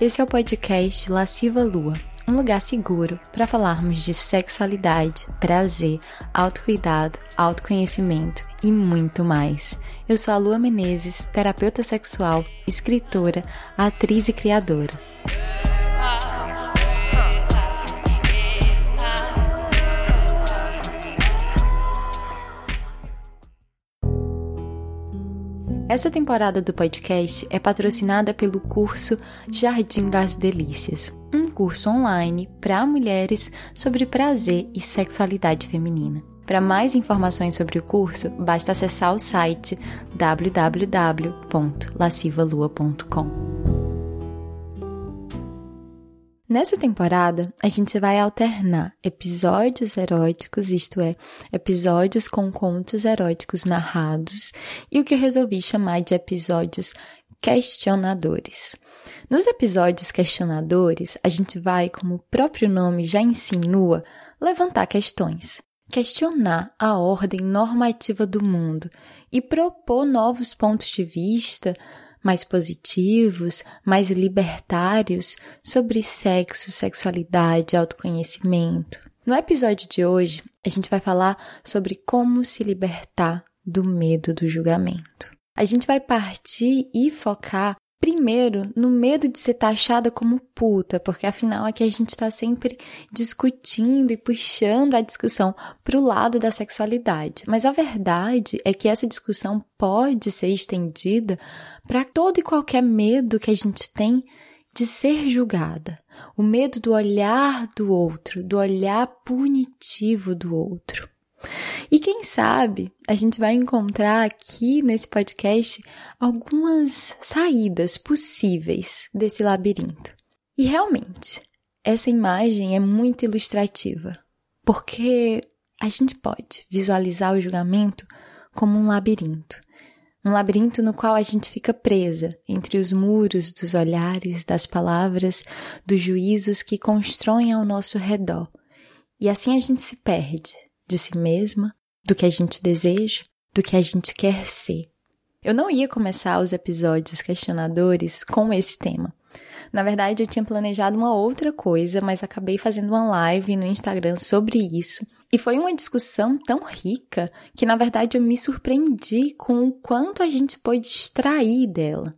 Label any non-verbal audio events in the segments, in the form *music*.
Esse é o podcast Lasciva Lua, um lugar seguro para falarmos de sexualidade, prazer, autocuidado, autoconhecimento e muito mais. Eu sou a Lua Menezes, terapeuta sexual, escritora, atriz e criadora. Essa temporada do podcast é patrocinada pelo curso Jardim das Delícias, um curso online para mulheres sobre prazer e sexualidade feminina. Para mais informações sobre o curso, basta acessar o site www.lascivalua.com. Nessa temporada, a gente vai alternar episódios eróticos, isto é, episódios com contos eróticos narrados, e o que eu resolvi chamar de episódios questionadores. Nos episódios questionadores, a gente vai, como o próprio nome já insinua, levantar questões, questionar a ordem normativa do mundo e propor novos pontos de vista mais positivos, mais libertários sobre sexo, sexualidade, autoconhecimento. No episódio de hoje, a gente vai falar sobre como se libertar do medo do julgamento. A gente vai partir e focar Primeiro, no medo de ser taxada como puta, porque afinal aqui a gente está sempre discutindo e puxando a discussão para o lado da sexualidade. Mas a verdade é que essa discussão pode ser estendida para todo e qualquer medo que a gente tem de ser julgada. O medo do olhar do outro, do olhar punitivo do outro. E quem sabe a gente vai encontrar aqui nesse podcast algumas saídas possíveis desse labirinto. E realmente, essa imagem é muito ilustrativa, porque a gente pode visualizar o julgamento como um labirinto. Um labirinto no qual a gente fica presa entre os muros dos olhares, das palavras, dos juízos que constroem ao nosso redor. E assim a gente se perde de si mesma, do que a gente deseja, do que a gente quer ser. Eu não ia começar os episódios questionadores com esse tema. Na verdade, eu tinha planejado uma outra coisa, mas acabei fazendo uma live no Instagram sobre isso. E foi uma discussão tão rica que, na verdade, eu me surpreendi com o quanto a gente pôde extrair dela.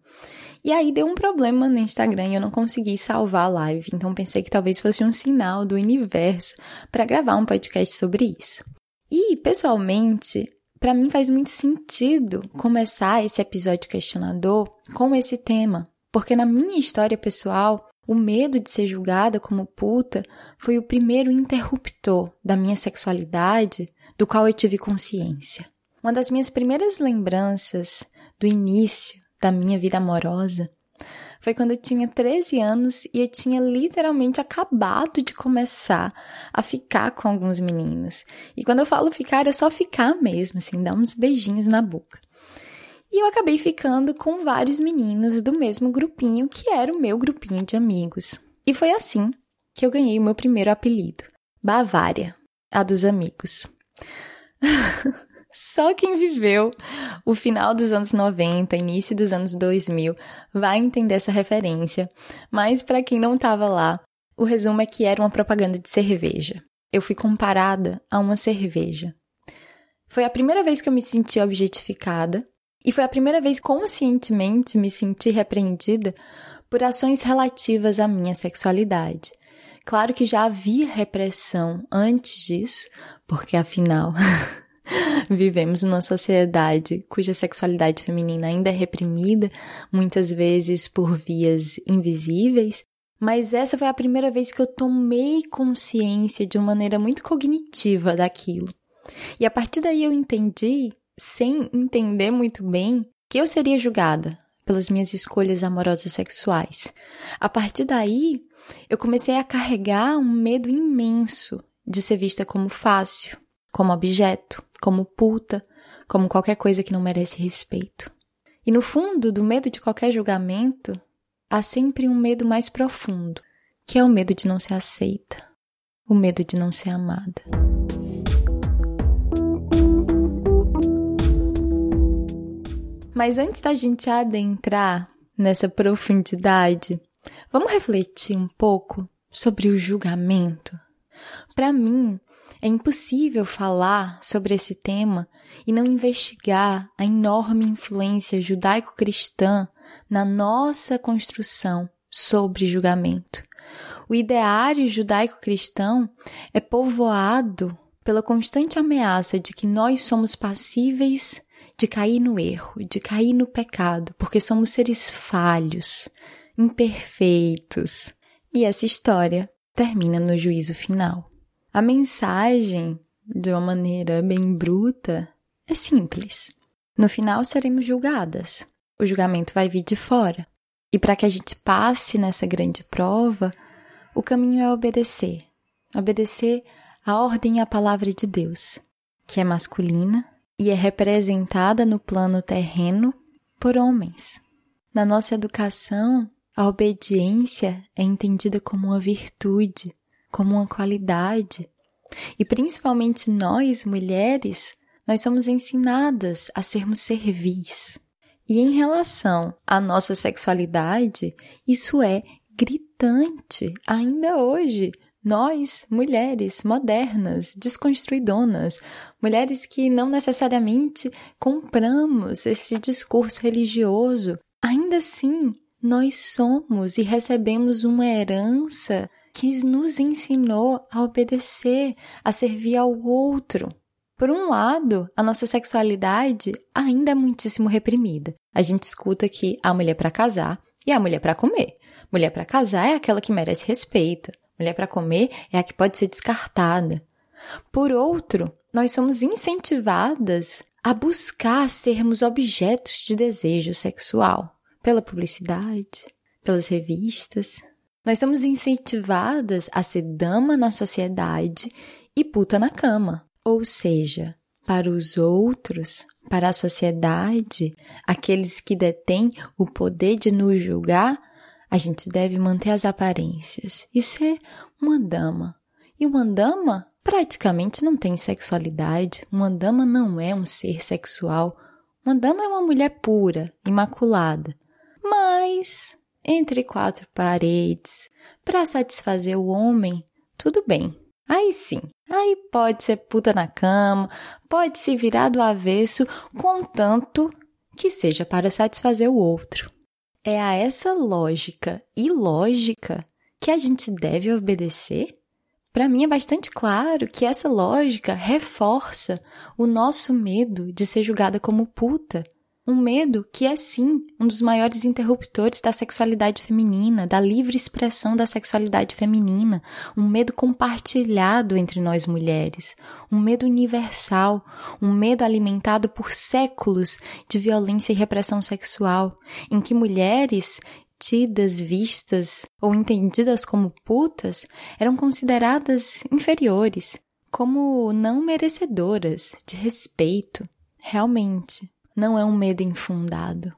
E aí deu um problema no Instagram e eu não consegui salvar a live, então pensei que talvez fosse um sinal do universo para gravar um podcast sobre isso. E, pessoalmente, para mim faz muito sentido começar esse episódio questionador com esse tema, porque na minha história pessoal, o medo de ser julgada como puta foi o primeiro interruptor da minha sexualidade do qual eu tive consciência. Uma das minhas primeiras lembranças do início da minha vida amorosa foi quando eu tinha 13 anos e eu tinha literalmente acabado de começar a ficar com alguns meninos. E quando eu falo ficar, é só ficar mesmo, assim, dar uns beijinhos na boca. E eu acabei ficando com vários meninos do mesmo grupinho que era o meu grupinho de amigos. E foi assim que eu ganhei o meu primeiro apelido, Bavária, a dos amigos. *laughs* Só quem viveu o final dos anos 90, início dos anos 2000 vai entender essa referência, mas para quem não estava lá, o resumo é que era uma propaganda de cerveja. Eu fui comparada a uma cerveja. Foi a primeira vez que eu me senti objetificada e foi a primeira vez conscientemente me senti repreendida por ações relativas à minha sexualidade. Claro que já havia repressão antes disso, porque afinal *laughs* *laughs* Vivemos numa sociedade cuja sexualidade feminina ainda é reprimida, muitas vezes por vias invisíveis, mas essa foi a primeira vez que eu tomei consciência de uma maneira muito cognitiva daquilo. E a partir daí eu entendi, sem entender muito bem, que eu seria julgada pelas minhas escolhas amorosas sexuais. A partir daí, eu comecei a carregar um medo imenso de ser vista como fácil, como objeto, como puta, como qualquer coisa que não merece respeito. E no fundo do medo de qualquer julgamento, há sempre um medo mais profundo, que é o medo de não ser aceita, o medo de não ser amada. Mas antes da gente adentrar nessa profundidade, Vamos refletir um pouco sobre o julgamento? Para mim, é impossível falar sobre esse tema e não investigar a enorme influência judaico-cristã na nossa construção sobre julgamento. O ideário judaico-cristão é povoado pela constante ameaça de que nós somos passíveis de cair no erro, de cair no pecado, porque somos seres falhos, imperfeitos. E essa história termina no juízo final. A mensagem, de uma maneira bem bruta, é simples. No final seremos julgadas. O julgamento vai vir de fora. E para que a gente passe nessa grande prova, o caminho é obedecer. Obedecer a ordem e a palavra de Deus, que é masculina e é representada no plano terreno por homens. Na nossa educação, a obediência é entendida como uma virtude, como uma qualidade. E principalmente nós, mulheres, nós somos ensinadas a sermos servis. E em relação à nossa sexualidade, isso é gritante ainda hoje. Nós, mulheres modernas, desconstruidonas, mulheres que não necessariamente compramos esse discurso religioso, ainda assim nós somos e recebemos uma herança que nos ensinou a obedecer, a servir ao outro. Por um lado, a nossa sexualidade ainda é muitíssimo reprimida. A gente escuta que a mulher para casar e a mulher para comer. Mulher para casar é aquela que merece respeito. Mulher para comer é a que pode ser descartada. Por outro, nós somos incentivadas a buscar sermos objetos de desejo sexual pela publicidade, pelas revistas. Nós somos incentivadas a ser dama na sociedade e puta na cama. Ou seja, para os outros, para a sociedade, aqueles que detêm o poder de nos julgar, a gente deve manter as aparências e ser uma dama. E uma dama praticamente não tem sexualidade, uma dama não é um ser sexual. Uma dama é uma mulher pura, imaculada. Mas, entre quatro paredes, para satisfazer o homem, tudo bem. Aí sim, aí pode ser puta na cama, pode se virar do avesso, contanto que seja para satisfazer o outro. É a essa lógica ilógica que a gente deve obedecer? Para mim é bastante claro que essa lógica reforça o nosso medo de ser julgada como puta, um medo que é sim um dos maiores interruptores da sexualidade feminina, da livre expressão da sexualidade feminina, um medo compartilhado entre nós mulheres, um medo universal, um medo alimentado por séculos de violência e repressão sexual, em que mulheres tidas, vistas ou entendidas como putas eram consideradas inferiores, como não merecedoras de respeito. Realmente, não é um medo infundado.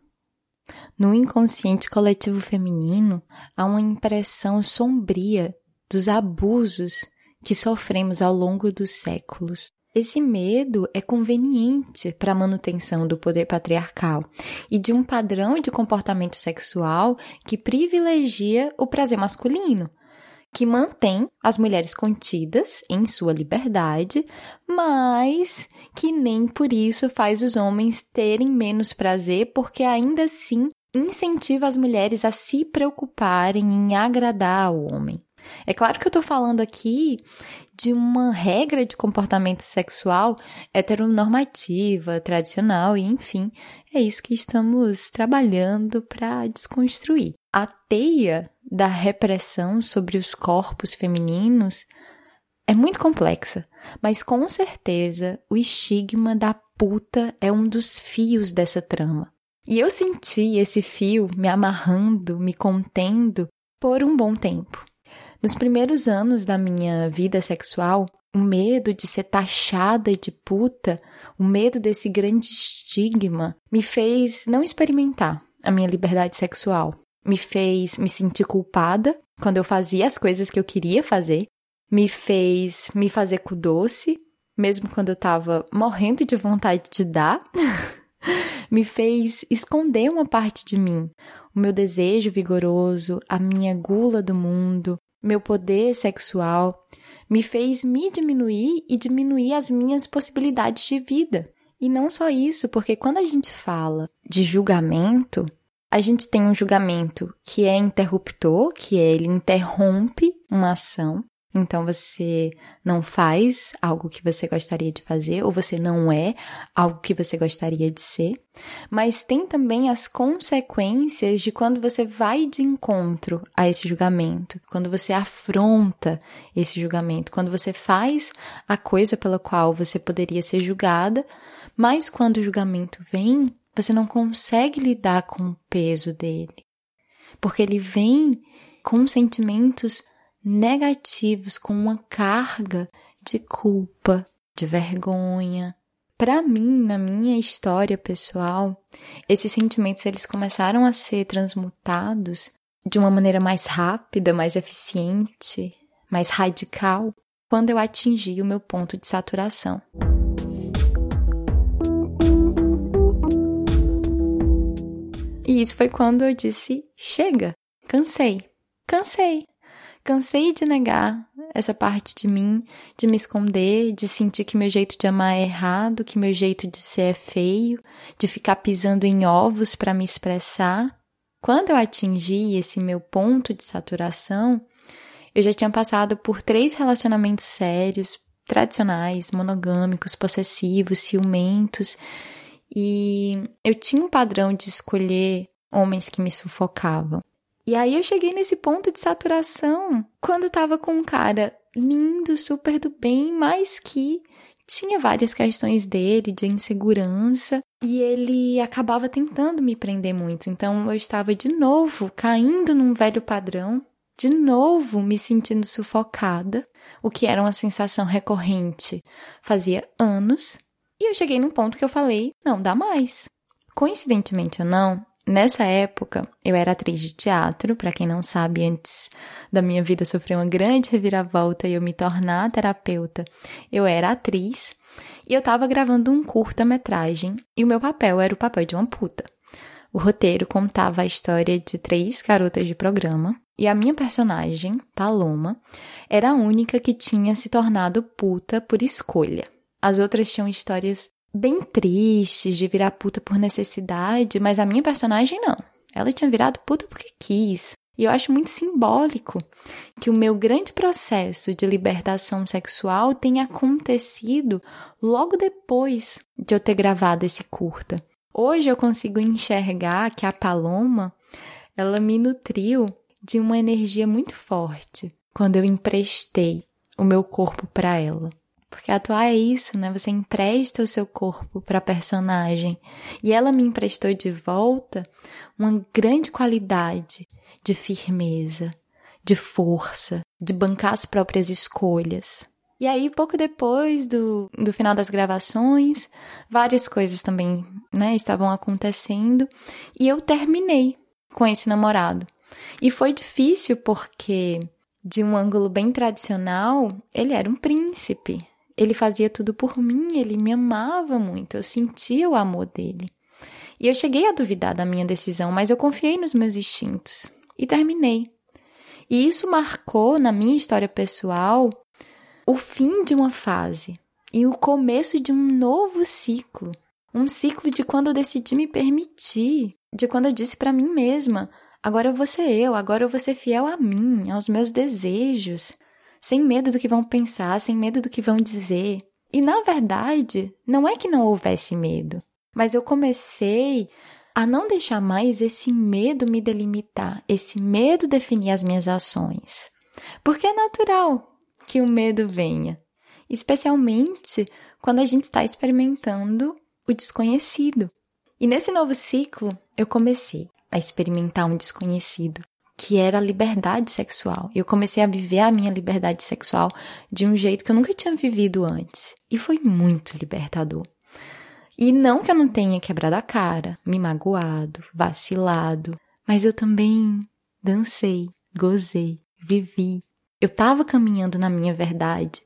No inconsciente coletivo feminino há uma impressão sombria dos abusos que sofremos ao longo dos séculos. Esse medo é conveniente para a manutenção do poder patriarcal e de um padrão de comportamento sexual que privilegia o prazer masculino, que mantém as mulheres contidas em sua liberdade, mas que nem por isso faz os homens terem menos prazer, porque ainda assim incentiva as mulheres a se preocuparem em agradar ao homem. É claro que eu estou falando aqui de uma regra de comportamento sexual heteronormativa, tradicional, e enfim, é isso que estamos trabalhando para desconstruir. A teia da repressão sobre os corpos femininos é muito complexa, mas com certeza o estigma da puta é um dos fios dessa trama. E eu senti esse fio me amarrando, me contendo por um bom tempo. Nos primeiros anos da minha vida sexual, o medo de ser taxada de puta, o medo desse grande estigma, me fez não experimentar a minha liberdade sexual me fez me sentir culpada quando eu fazia as coisas que eu queria fazer, me fez me fazer com doce, mesmo quando eu tava morrendo de vontade de dar, *laughs* me fez esconder uma parte de mim, o meu desejo vigoroso, a minha gula do mundo, meu poder sexual, me fez me diminuir e diminuir as minhas possibilidades de vida. E não só isso, porque quando a gente fala de julgamento, a gente tem um julgamento que é interruptor, que é ele interrompe uma ação, então você não faz algo que você gostaria de fazer, ou você não é algo que você gostaria de ser. Mas tem também as consequências de quando você vai de encontro a esse julgamento, quando você afronta esse julgamento, quando você faz a coisa pela qual você poderia ser julgada, mas quando o julgamento vem, você não consegue lidar com o peso dele. Porque ele vem com sentimentos negativos com uma carga de culpa, de vergonha. Para mim, na minha história pessoal, esses sentimentos eles começaram a ser transmutados de uma maneira mais rápida, mais eficiente, mais radical, quando eu atingi o meu ponto de saturação. E isso foi quando eu disse: chega, cansei, cansei. Cansei de negar essa parte de mim, de me esconder, de sentir que meu jeito de amar é errado, que meu jeito de ser é feio, de ficar pisando em ovos para me expressar. Quando eu atingi esse meu ponto de saturação, eu já tinha passado por três relacionamentos sérios, tradicionais, monogâmicos, possessivos, ciumentos, e eu tinha um padrão de escolher homens que me sufocavam. E aí eu cheguei nesse ponto de saturação quando tava com um cara lindo, super do bem, mas que tinha várias questões dele de insegurança e ele acabava tentando me prender muito. Então eu estava de novo caindo num velho padrão, de novo me sentindo sufocada, o que era uma sensação recorrente fazia anos. E eu cheguei num ponto que eu falei: não dá mais. Coincidentemente ou não, Nessa época, eu era atriz de teatro, para quem não sabe, antes da minha vida sofrer uma grande reviravolta e eu me tornar terapeuta. Eu era atriz e eu estava gravando um curta-metragem e o meu papel era o papel de uma puta. O roteiro contava a história de três garotas de programa e a minha personagem, Paloma, era a única que tinha se tornado puta por escolha. As outras tinham histórias bem tristes de virar puta por necessidade, mas a minha personagem não. Ela tinha virado puta porque quis. E eu acho muito simbólico que o meu grande processo de libertação sexual tenha acontecido logo depois de eu ter gravado esse curta. Hoje eu consigo enxergar que a Paloma, ela me nutriu de uma energia muito forte quando eu emprestei o meu corpo para ela. Porque atuar é isso, né? Você empresta o seu corpo para a personagem. E ela me emprestou de volta uma grande qualidade de firmeza, de força, de bancar as próprias escolhas. E aí, pouco depois do, do final das gravações, várias coisas também né, estavam acontecendo e eu terminei com esse namorado. E foi difícil porque, de um ângulo bem tradicional, ele era um príncipe, ele fazia tudo por mim, ele me amava muito, eu sentia o amor dele. E eu cheguei a duvidar da minha decisão, mas eu confiei nos meus instintos e terminei. E isso marcou na minha história pessoal o fim de uma fase e o começo de um novo ciclo. Um ciclo de quando eu decidi me permitir, de quando eu disse para mim mesma: agora eu vou ser eu, agora eu vou ser fiel a mim, aos meus desejos sem medo do que vão pensar, sem medo do que vão dizer. E na verdade, não é que não houvesse medo, mas eu comecei a não deixar mais esse medo me delimitar, esse medo definir as minhas ações. Porque é natural que o medo venha, especialmente quando a gente está experimentando o desconhecido. E nesse novo ciclo, eu comecei a experimentar um desconhecido que era a liberdade sexual. Eu comecei a viver a minha liberdade sexual de um jeito que eu nunca tinha vivido antes. E foi muito libertador. E não que eu não tenha quebrado a cara, me magoado, vacilado, mas eu também dancei, gozei, vivi. Eu estava caminhando na minha verdade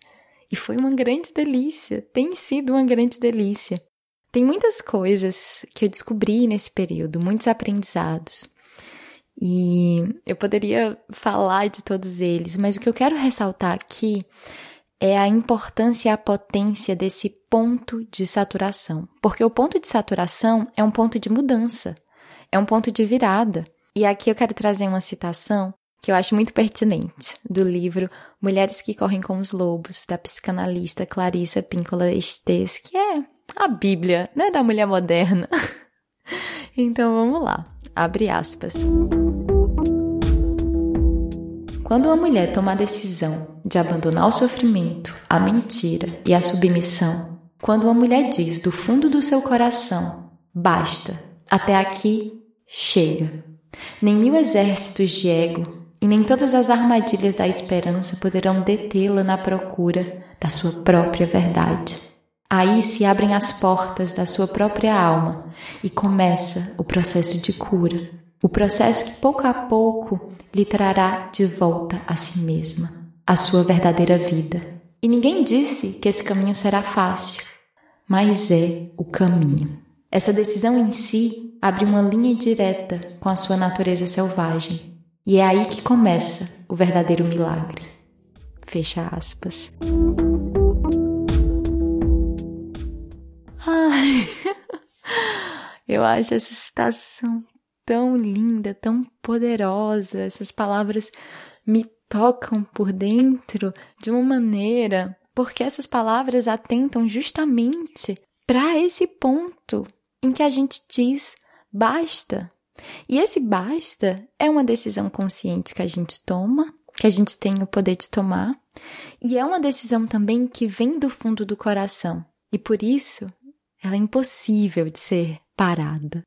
e foi uma grande delícia, tem sido uma grande delícia. Tem muitas coisas que eu descobri nesse período, muitos aprendizados. E eu poderia falar de todos eles, mas o que eu quero ressaltar aqui é a importância e a potência desse ponto de saturação. Porque o ponto de saturação é um ponto de mudança, é um ponto de virada. E aqui eu quero trazer uma citação que eu acho muito pertinente, do livro Mulheres que Correm com os Lobos, da psicanalista Clarissa Píncola Estes, que é a Bíblia, né, da mulher moderna. *laughs* então vamos lá, abre aspas. Quando uma mulher toma a decisão de abandonar o sofrimento, a mentira e a submissão, quando uma mulher diz do fundo do seu coração: basta, até aqui, chega. Nem mil exércitos de ego e nem todas as armadilhas da esperança poderão detê-la na procura da sua própria verdade. Aí se abrem as portas da sua própria alma e começa o processo de cura, o processo que pouco a pouco lhe trará de volta a si mesma, a sua verdadeira vida. E ninguém disse que esse caminho será fácil, mas é o caminho. Essa decisão em si abre uma linha direta com a sua natureza selvagem. E é aí que começa o verdadeiro milagre. Fecha aspas. Ai, *laughs* eu acho essa citação tão linda, tão poderosa. Essas palavras me tocam por dentro de uma maneira, porque essas palavras atentam justamente para esse ponto em que a gente diz basta. E esse basta é uma decisão consciente que a gente toma, que a gente tem o poder de tomar, e é uma decisão também que vem do fundo do coração. E por isso, ela é impossível de ser parada.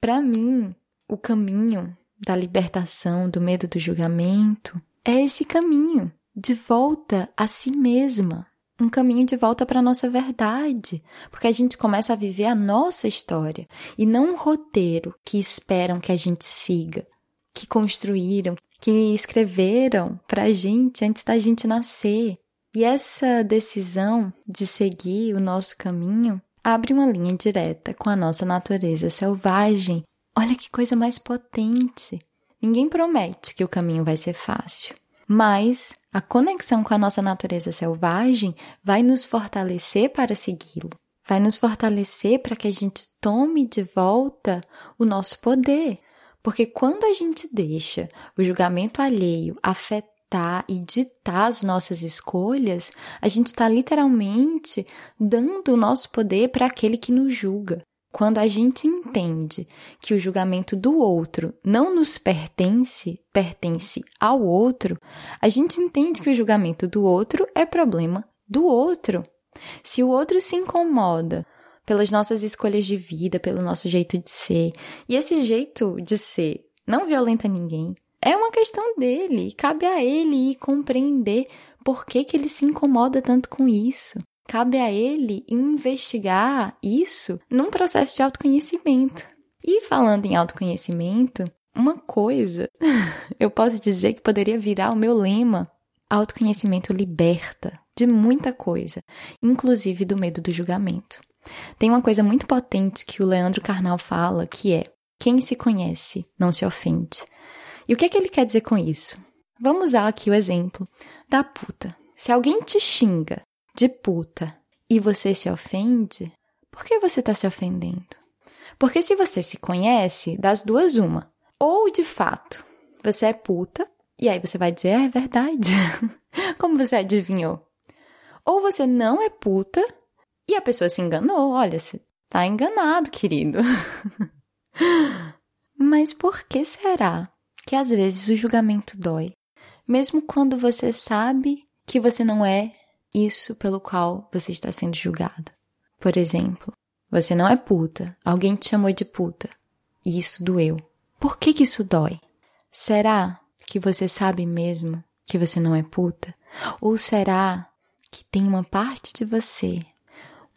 Para mim, o caminho da libertação do medo do julgamento é esse caminho de volta a si mesma, um caminho de volta para a nossa verdade, porque a gente começa a viver a nossa história e não um roteiro que esperam que a gente siga, que construíram, que escreveram para a gente antes da gente nascer. E essa decisão de seguir o nosso caminho abre uma linha direta com a nossa natureza selvagem. Olha que coisa mais potente! Ninguém promete que o caminho vai ser fácil, mas a conexão com a nossa natureza selvagem vai nos fortalecer para segui-lo, vai nos fortalecer para que a gente tome de volta o nosso poder. Porque quando a gente deixa o julgamento alheio afetar ditar e ditar as nossas escolhas, a gente está literalmente dando o nosso poder para aquele que nos julga. Quando a gente entende que o julgamento do outro não nos pertence, pertence ao outro, a gente entende que o julgamento do outro é problema do outro. Se o outro se incomoda pelas nossas escolhas de vida, pelo nosso jeito de ser, e esse jeito de ser não violenta ninguém, é uma questão dele, cabe a ele ir compreender por que, que ele se incomoda tanto com isso. Cabe a ele investigar isso num processo de autoconhecimento. E falando em autoconhecimento, uma coisa *laughs* eu posso dizer que poderia virar o meu lema: autoconhecimento liberta de muita coisa, inclusive do medo do julgamento. Tem uma coisa muito potente que o Leandro Carnal fala, que é: quem se conhece não se ofende. E o que é que ele quer dizer com isso? Vamos usar aqui o exemplo da puta. Se alguém te xinga de puta e você se ofende, por que você está se ofendendo? Porque se você se conhece, das duas uma. Ou de fato, você é puta, e aí você vai dizer, ah, é verdade. *laughs* Como você adivinhou? Ou você não é puta e a pessoa se enganou. Olha, você tá enganado, querido. *laughs* Mas por que será? Que às vezes o julgamento dói, mesmo quando você sabe que você não é isso pelo qual você está sendo julgado. Por exemplo, você não é puta, alguém te chamou de puta, e isso doeu. Por que que isso dói? Será que você sabe mesmo que você não é puta? Ou será que tem uma parte de você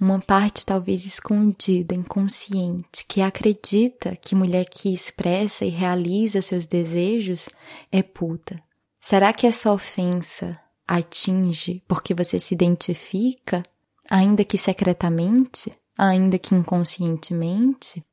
uma parte talvez escondida, inconsciente, que acredita que mulher que expressa e realiza seus desejos é puta. Será que essa ofensa atinge porque você se identifica, ainda que secretamente, ainda que inconscientemente?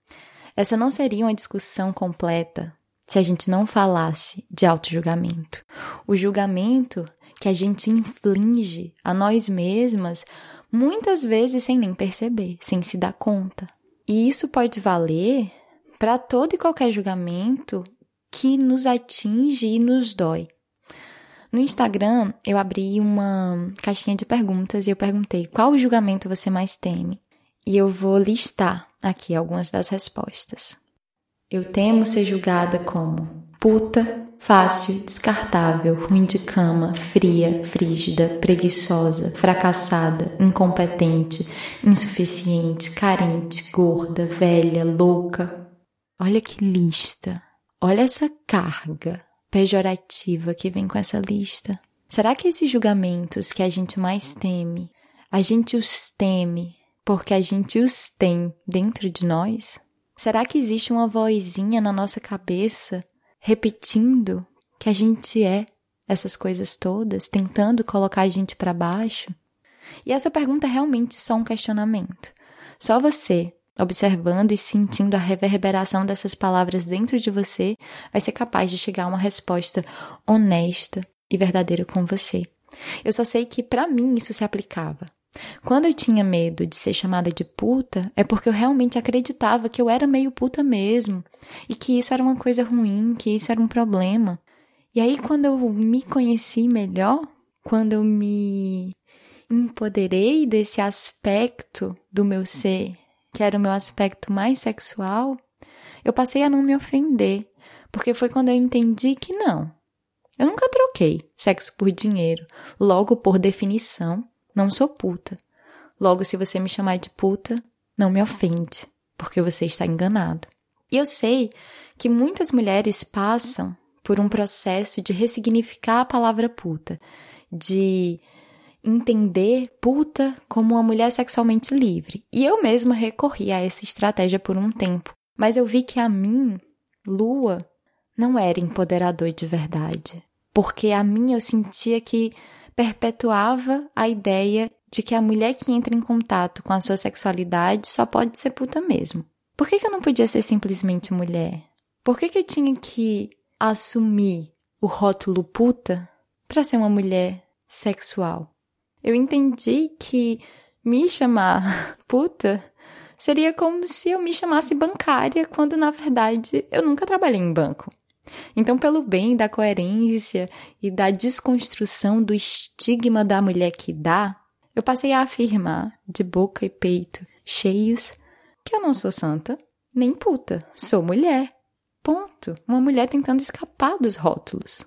Essa não seria uma discussão completa se a gente não falasse de auto-julgamento. O julgamento que a gente inflige a nós mesmas, muitas vezes sem nem perceber, sem se dar conta. E isso pode valer para todo e qualquer julgamento que nos atinge e nos dói. No Instagram, eu abri uma caixinha de perguntas e eu perguntei qual julgamento você mais teme. E eu vou listar aqui algumas das respostas. Eu temo ser julgada como puta, fácil, descartável, ruim de cama, fria, frígida, preguiçosa, fracassada, incompetente, insuficiente, carente, gorda, velha, louca. Olha que lista. Olha essa carga pejorativa que vem com essa lista. Será que esses julgamentos que a gente mais teme, a gente os teme porque a gente os tem dentro de nós? Será que existe uma vozinha na nossa cabeça repetindo que a gente é essas coisas todas, tentando colocar a gente para baixo? E essa pergunta é realmente só um questionamento. Só você, observando e sentindo a reverberação dessas palavras dentro de você, vai ser capaz de chegar a uma resposta honesta e verdadeira com você. Eu só sei que para mim isso se aplicava. Quando eu tinha medo de ser chamada de puta, é porque eu realmente acreditava que eu era meio puta mesmo e que isso era uma coisa ruim, que isso era um problema. E aí, quando eu me conheci melhor, quando eu me empoderei desse aspecto do meu ser, que era o meu aspecto mais sexual, eu passei a não me ofender, porque foi quando eu entendi que não. Eu nunca troquei sexo por dinheiro, logo por definição não sou puta. Logo, se você me chamar de puta, não me ofende, porque você está enganado. E eu sei que muitas mulheres passam por um processo de ressignificar a palavra puta, de entender puta como uma mulher sexualmente livre. E eu mesma recorri a essa estratégia por um tempo, mas eu vi que a mim, Lua, não era empoderador de verdade, porque a mim eu sentia que perpetuava a ideia de que a mulher que entra em contato com a sua sexualidade só pode ser puta mesmo. Por que, que eu não podia ser simplesmente mulher? Por que, que eu tinha que assumir o rótulo puta para ser uma mulher sexual? Eu entendi que me chamar *laughs* puta seria como se eu me chamasse bancária, quando na verdade eu nunca trabalhei em banco. Então, pelo bem da coerência e da desconstrução do estigma da mulher que dá, eu passei a afirmar, de boca e peito cheios, que eu não sou santa, nem puta, sou mulher. Ponto. Uma mulher tentando escapar dos rótulos.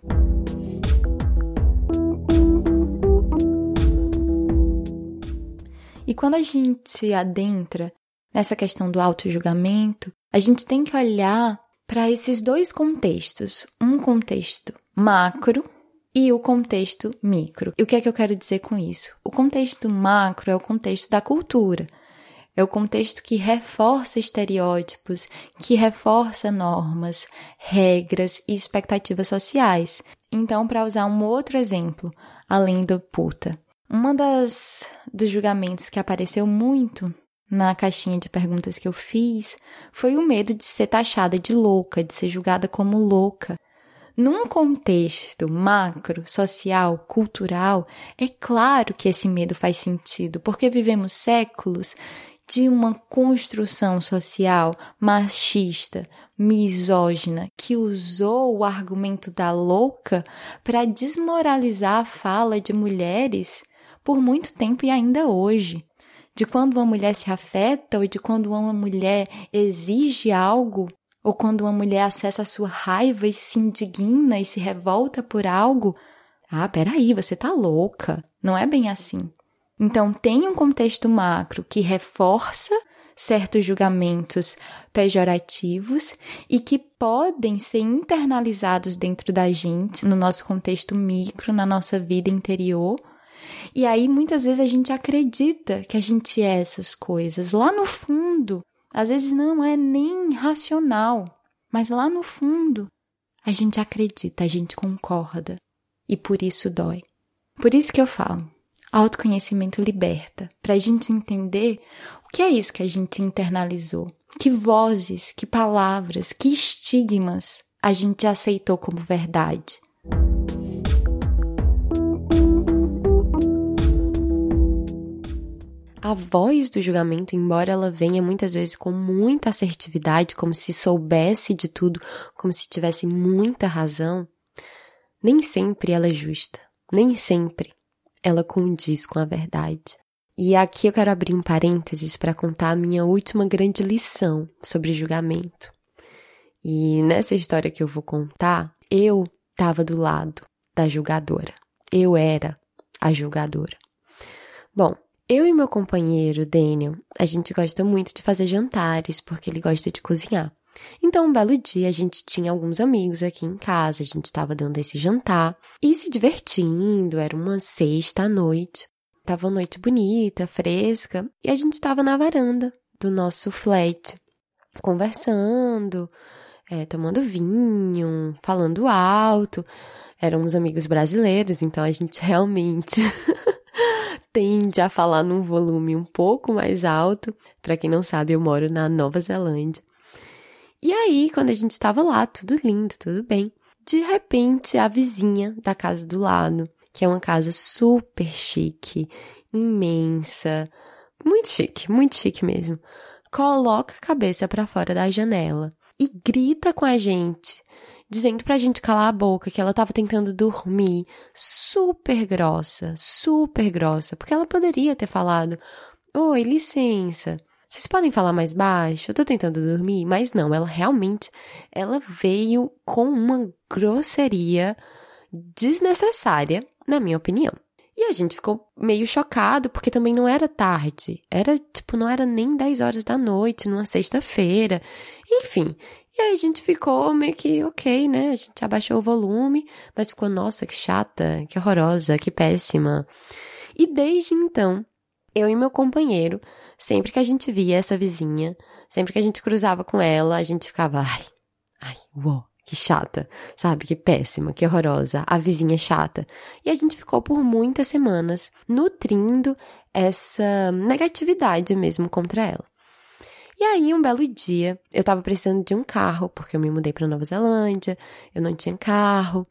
E quando a gente adentra nessa questão do auto-julgamento, a gente tem que olhar para esses dois contextos, um contexto macro e o contexto micro. E o que é que eu quero dizer com isso? O contexto macro é o contexto da cultura. É o contexto que reforça estereótipos, que reforça normas, regras e expectativas sociais. Então, para usar um outro exemplo, além do puta, uma das dos julgamentos que apareceu muito na caixinha de perguntas que eu fiz foi o medo de ser taxada de louca, de ser julgada como louca. Num contexto macro, social, cultural, é claro que esse medo faz sentido, porque vivemos séculos de uma construção social machista, misógina, que usou o argumento da louca para desmoralizar a fala de mulheres por muito tempo e ainda hoje de quando uma mulher se afeta ou de quando uma mulher exige algo, ou quando uma mulher acessa a sua raiva e se indigna e se revolta por algo. Ah, peraí, você tá louca. Não é bem assim. Então, tem um contexto macro que reforça certos julgamentos pejorativos e que podem ser internalizados dentro da gente, no nosso contexto micro, na nossa vida interior, e aí muitas vezes a gente acredita que a gente é essas coisas. Lá no fundo, às vezes não é nem racional, mas lá no fundo a gente acredita, a gente concorda. E por isso dói. Por isso que eu falo, autoconhecimento liberta, para a gente entender o que é isso que a gente internalizou. Que vozes, que palavras, que estigmas a gente aceitou como verdade. A voz do julgamento, embora ela venha muitas vezes com muita assertividade, como se soubesse de tudo, como se tivesse muita razão, nem sempre ela é justa, nem sempre ela condiz com a verdade. E aqui eu quero abrir um parênteses para contar a minha última grande lição sobre julgamento. E nessa história que eu vou contar, eu estava do lado da julgadora. Eu era a julgadora. Bom, eu e meu companheiro, Daniel, a gente gosta muito de fazer jantares porque ele gosta de cozinhar. Então, um belo dia, a gente tinha alguns amigos aqui em casa, a gente estava dando esse jantar e se divertindo, era uma sexta à noite. Tava uma noite bonita, fresca, e a gente estava na varanda do nosso flat, conversando, é, tomando vinho, falando alto. Éramos amigos brasileiros, então a gente *laughs* realmente tende a falar num volume um pouco mais alto. Para quem não sabe, eu moro na Nova Zelândia. E aí, quando a gente estava lá, tudo lindo, tudo bem, de repente a vizinha da casa do lado que é uma casa super chique, imensa, muito chique, muito chique mesmo. Coloca a cabeça para fora da janela e grita com a gente, dizendo pra gente calar a boca, que ela tava tentando dormir, super grossa, super grossa, porque ela poderia ter falado: "Oi, licença, vocês podem falar mais baixo? Eu tô tentando dormir", mas não, ela realmente ela veio com uma grosseria desnecessária na minha opinião. E a gente ficou meio chocado, porque também não era tarde. Era, tipo, não era nem 10 horas da noite, numa sexta-feira. Enfim. E aí a gente ficou meio que ok, né? A gente abaixou o volume, mas ficou, nossa, que chata, que horrorosa, que péssima. E desde então, eu e meu companheiro, sempre que a gente via essa vizinha, sempre que a gente cruzava com ela, a gente ficava, ai, ai, uou, que chata, sabe? Que péssima, que horrorosa, a vizinha chata. E a gente ficou por muitas semanas nutrindo essa negatividade mesmo contra ela. E aí, um belo dia, eu tava precisando de um carro, porque eu me mudei para Nova Zelândia, eu não tinha carro.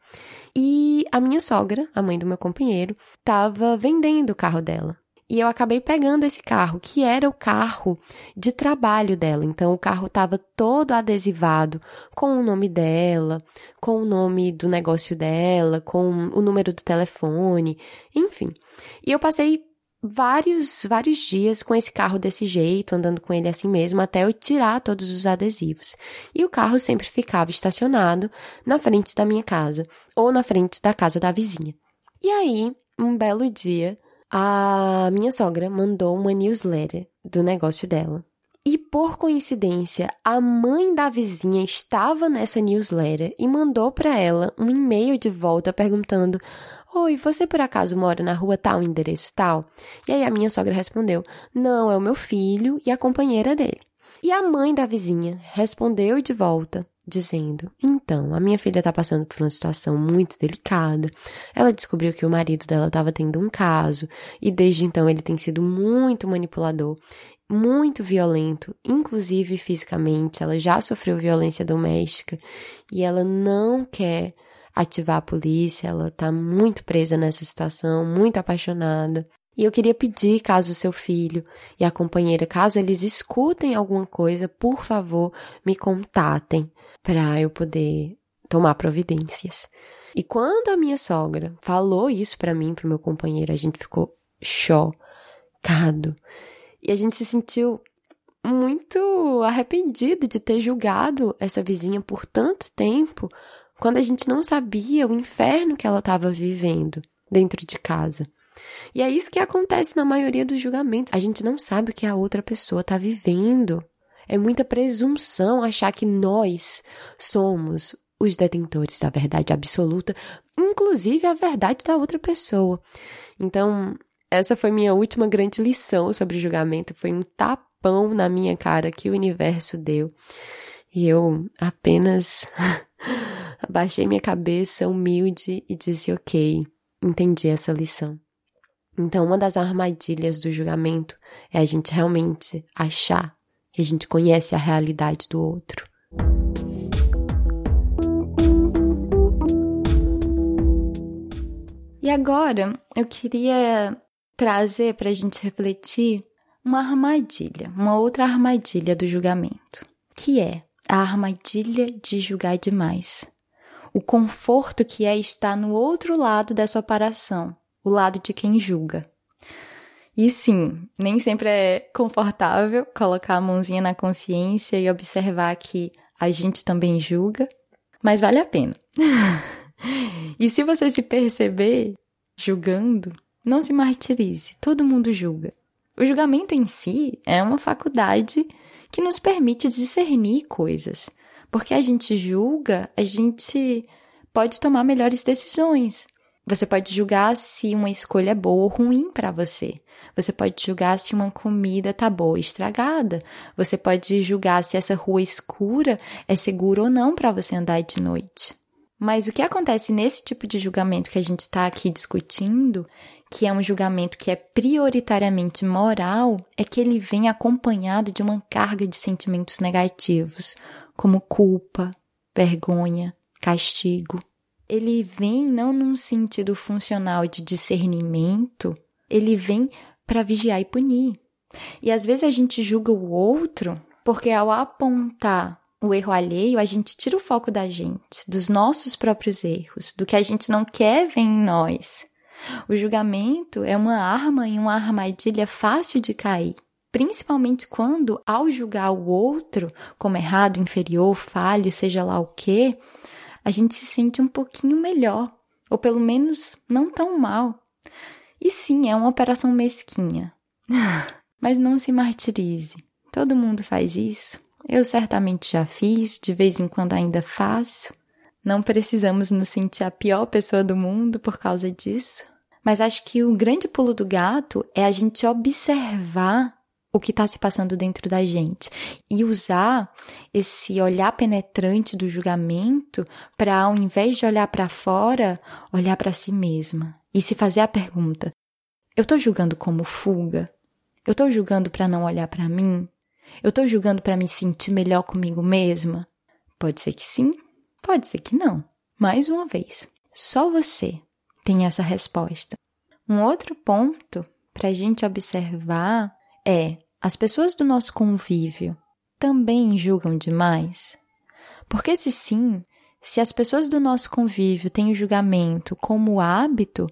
E a minha sogra, a mãe do meu companheiro, tava vendendo o carro dela. E eu acabei pegando esse carro, que era o carro de trabalho dela. Então, o carro estava todo adesivado com o nome dela, com o nome do negócio dela, com o número do telefone, enfim. E eu passei vários, vários dias com esse carro desse jeito, andando com ele assim mesmo, até eu tirar todos os adesivos. E o carro sempre ficava estacionado na frente da minha casa, ou na frente da casa da vizinha. E aí, um belo dia, a minha sogra mandou uma newsletter do negócio dela. E por coincidência, a mãe da vizinha estava nessa newsletter e mandou para ela um e-mail de volta perguntando: Oi, você por acaso mora na rua tal, endereço tal? E aí a minha sogra respondeu: Não, é o meu filho e a companheira dele. E a mãe da vizinha respondeu de volta: dizendo: Então, a minha filha está passando por uma situação muito delicada. Ela descobriu que o marido dela estava tendo um caso e desde então ele tem sido muito manipulador, muito violento, inclusive fisicamente. Ela já sofreu violência doméstica e ela não quer ativar a polícia, ela está muito presa nessa situação, muito apaixonada. E eu queria pedir, caso seu filho e a companheira, caso eles escutem alguma coisa, por favor, me contatem para eu poder tomar providências. E quando a minha sogra falou isso para mim, pro meu companheiro, a gente ficou chocado. E a gente se sentiu muito arrependido de ter julgado essa vizinha por tanto tempo, quando a gente não sabia o inferno que ela estava vivendo dentro de casa. E é isso que acontece na maioria dos julgamentos. A gente não sabe o que a outra pessoa está vivendo. É muita presunção achar que nós somos os detentores da verdade absoluta, inclusive a verdade da outra pessoa. Então, essa foi minha última grande lição sobre julgamento. Foi um tapão na minha cara que o universo deu. E eu apenas *laughs* Abaixei minha cabeça humilde e disse: Ok, entendi essa lição. Então, uma das armadilhas do julgamento é a gente realmente achar que a gente conhece a realidade do outro. E agora eu queria trazer para a gente refletir uma armadilha, uma outra armadilha do julgamento, que é a armadilha de julgar demais. O conforto que é estar no outro lado dessa operação, o lado de quem julga. E sim, nem sempre é confortável colocar a mãozinha na consciência e observar que a gente também julga, mas vale a pena. *laughs* e se você se perceber julgando, não se martirize, todo mundo julga. O julgamento em si é uma faculdade que nos permite discernir coisas. Porque a gente julga, a gente pode tomar melhores decisões. Você pode julgar se uma escolha é boa ou ruim para você. Você pode julgar se uma comida tá boa ou estragada. Você pode julgar se essa rua escura é segura ou não para você andar de noite. Mas o que acontece nesse tipo de julgamento que a gente está aqui discutindo, que é um julgamento que é prioritariamente moral, é que ele vem acompanhado de uma carga de sentimentos negativos, como culpa, vergonha, castigo. Ele vem não num sentido funcional de discernimento, ele vem para vigiar e punir. E às vezes a gente julga o outro porque ao apontar o erro alheio, a gente tira o foco da gente, dos nossos próprios erros, do que a gente não quer ver em nós. O julgamento é uma arma e uma armadilha fácil de cair, principalmente quando, ao julgar o outro como errado, inferior, falho, seja lá o que, a gente se sente um pouquinho melhor, ou pelo menos não tão mal. E sim, é uma operação mesquinha. *laughs* Mas não se martirize. Todo mundo faz isso. Eu certamente já fiz, de vez em quando ainda faço. Não precisamos nos sentir a pior pessoa do mundo por causa disso. Mas acho que o grande pulo do gato é a gente observar o que está se passando dentro da gente e usar esse olhar penetrante do julgamento para, ao invés de olhar para fora, olhar para si mesma e se fazer a pergunta: eu estou julgando como fuga? Eu estou julgando para não olhar para mim? Eu estou julgando para me sentir melhor comigo mesma? Pode ser que sim, pode ser que não. Mais uma vez, só você tem essa resposta. Um outro ponto para a gente observar é: as pessoas do nosso convívio também julgam demais? Porque se sim, se as pessoas do nosso convívio têm o julgamento como hábito,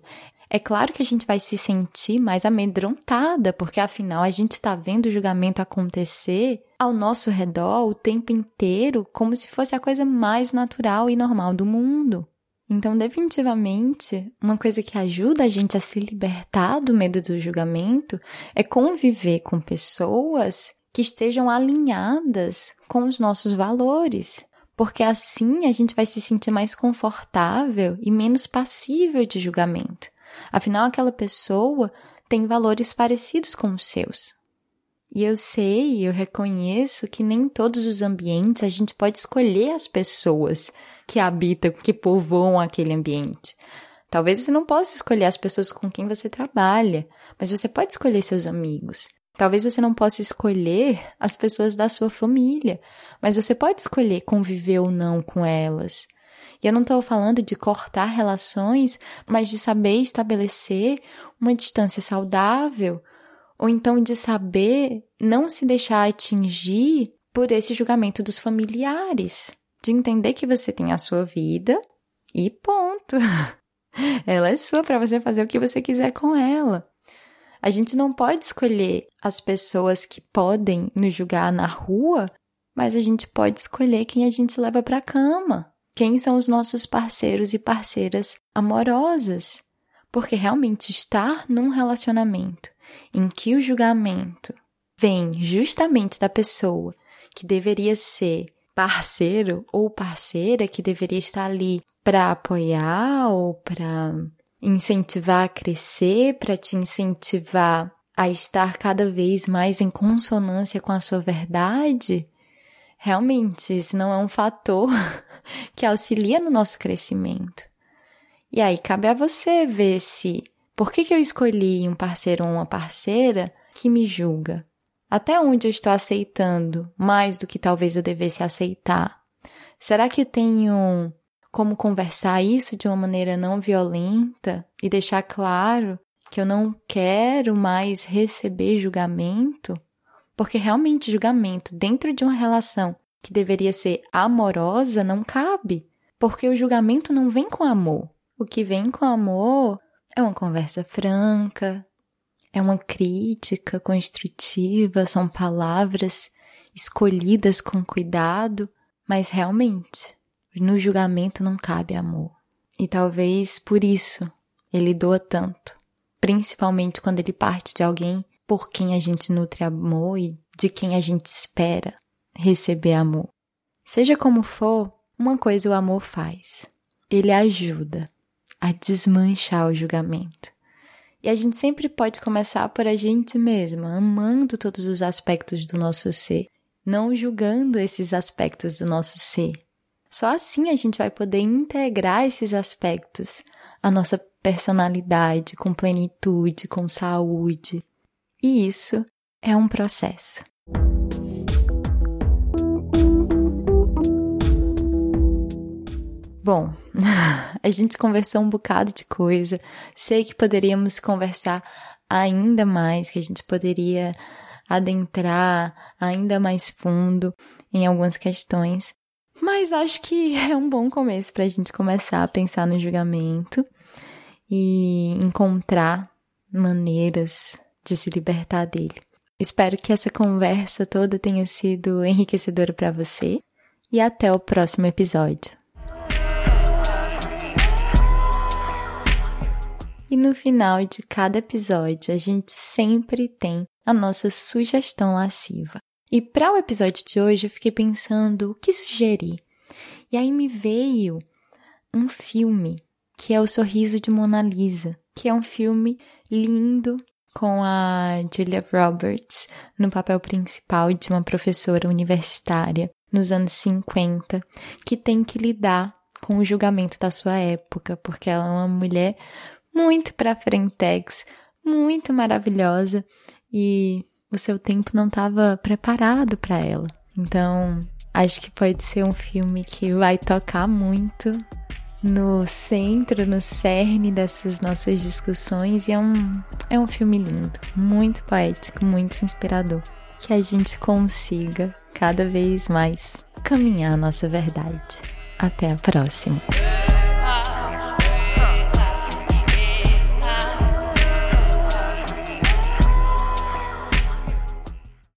é claro que a gente vai se sentir mais amedrontada, porque afinal a gente está vendo o julgamento acontecer ao nosso redor o tempo inteiro, como se fosse a coisa mais natural e normal do mundo. Então, definitivamente, uma coisa que ajuda a gente a se libertar do medo do julgamento é conviver com pessoas que estejam alinhadas com os nossos valores, porque assim a gente vai se sentir mais confortável e menos passível de julgamento. Afinal, aquela pessoa tem valores parecidos com os seus. E eu sei, eu reconheço que nem todos os ambientes a gente pode escolher as pessoas que habitam, que povoam aquele ambiente. Talvez você não possa escolher as pessoas com quem você trabalha, mas você pode escolher seus amigos. Talvez você não possa escolher as pessoas da sua família, mas você pode escolher conviver ou não com elas. E eu não estou falando de cortar relações, mas de saber estabelecer uma distância saudável, ou então de saber não se deixar atingir por esse julgamento dos familiares, de entender que você tem a sua vida e ponto. *laughs* Ela é sua para você fazer o que você quiser com ela. A gente não pode escolher as pessoas que podem nos julgar na rua, mas a gente pode escolher quem a gente leva para cama quem são os nossos parceiros e parceiras amorosas. Porque realmente estar num relacionamento em que o julgamento vem justamente da pessoa que deveria ser parceiro ou parceira que deveria estar ali para apoiar ou para incentivar a crescer, para te incentivar a estar cada vez mais em consonância com a sua verdade, realmente esse não é um fator *laughs* que auxilia no nosso crescimento. E aí cabe a você ver se por que, que eu escolhi um parceiro ou uma parceira que me julga? Até onde eu estou aceitando mais do que talvez eu devesse aceitar? Será que tenho como conversar isso de uma maneira não violenta e deixar claro que eu não quero mais receber julgamento, porque realmente julgamento dentro de uma relação que deveria ser amorosa não cabe, porque o julgamento não vem com amor. O que vem com amor é uma conversa franca, é uma crítica construtiva, são palavras escolhidas com cuidado, mas realmente no julgamento não cabe amor. E talvez por isso ele doa tanto, principalmente quando ele parte de alguém por quem a gente nutre amor e de quem a gente espera receber amor. Seja como for, uma coisa o amor faz: ele ajuda a desmanchar o julgamento. E a gente sempre pode começar por a gente mesma, amando todos os aspectos do nosso ser, não julgando esses aspectos do nosso ser. Só assim a gente vai poder integrar esses aspectos à nossa personalidade com plenitude, com saúde. E isso é um processo. Bom, *laughs* a gente conversou um bocado de coisa. Sei que poderíamos conversar ainda mais, que a gente poderia adentrar ainda mais fundo em algumas questões. Mas acho que *laughs* é um bom começo para a gente começar a pensar no julgamento e encontrar maneiras de se libertar dele. Espero que essa conversa toda tenha sido enriquecedora para você e até o próximo episódio. E no final de cada episódio, a gente sempre tem a nossa sugestão lasciva. E para o episódio de hoje, eu fiquei pensando o que sugerir. E aí me veio um filme que é O Sorriso de Mona Lisa, que é um filme lindo com a Julia Roberts no papel principal de uma professora universitária nos anos 50, que tem que lidar com o julgamento da sua época, porque ela é uma mulher muito pra frentex, muito maravilhosa e o seu tempo não estava preparado para ela. Então, acho que pode ser um filme que vai tocar muito no centro, no cerne dessas nossas discussões e é um, é um filme lindo, muito poético, muito inspirador. Que a gente consiga cada vez mais caminhar a nossa verdade. Até a próxima!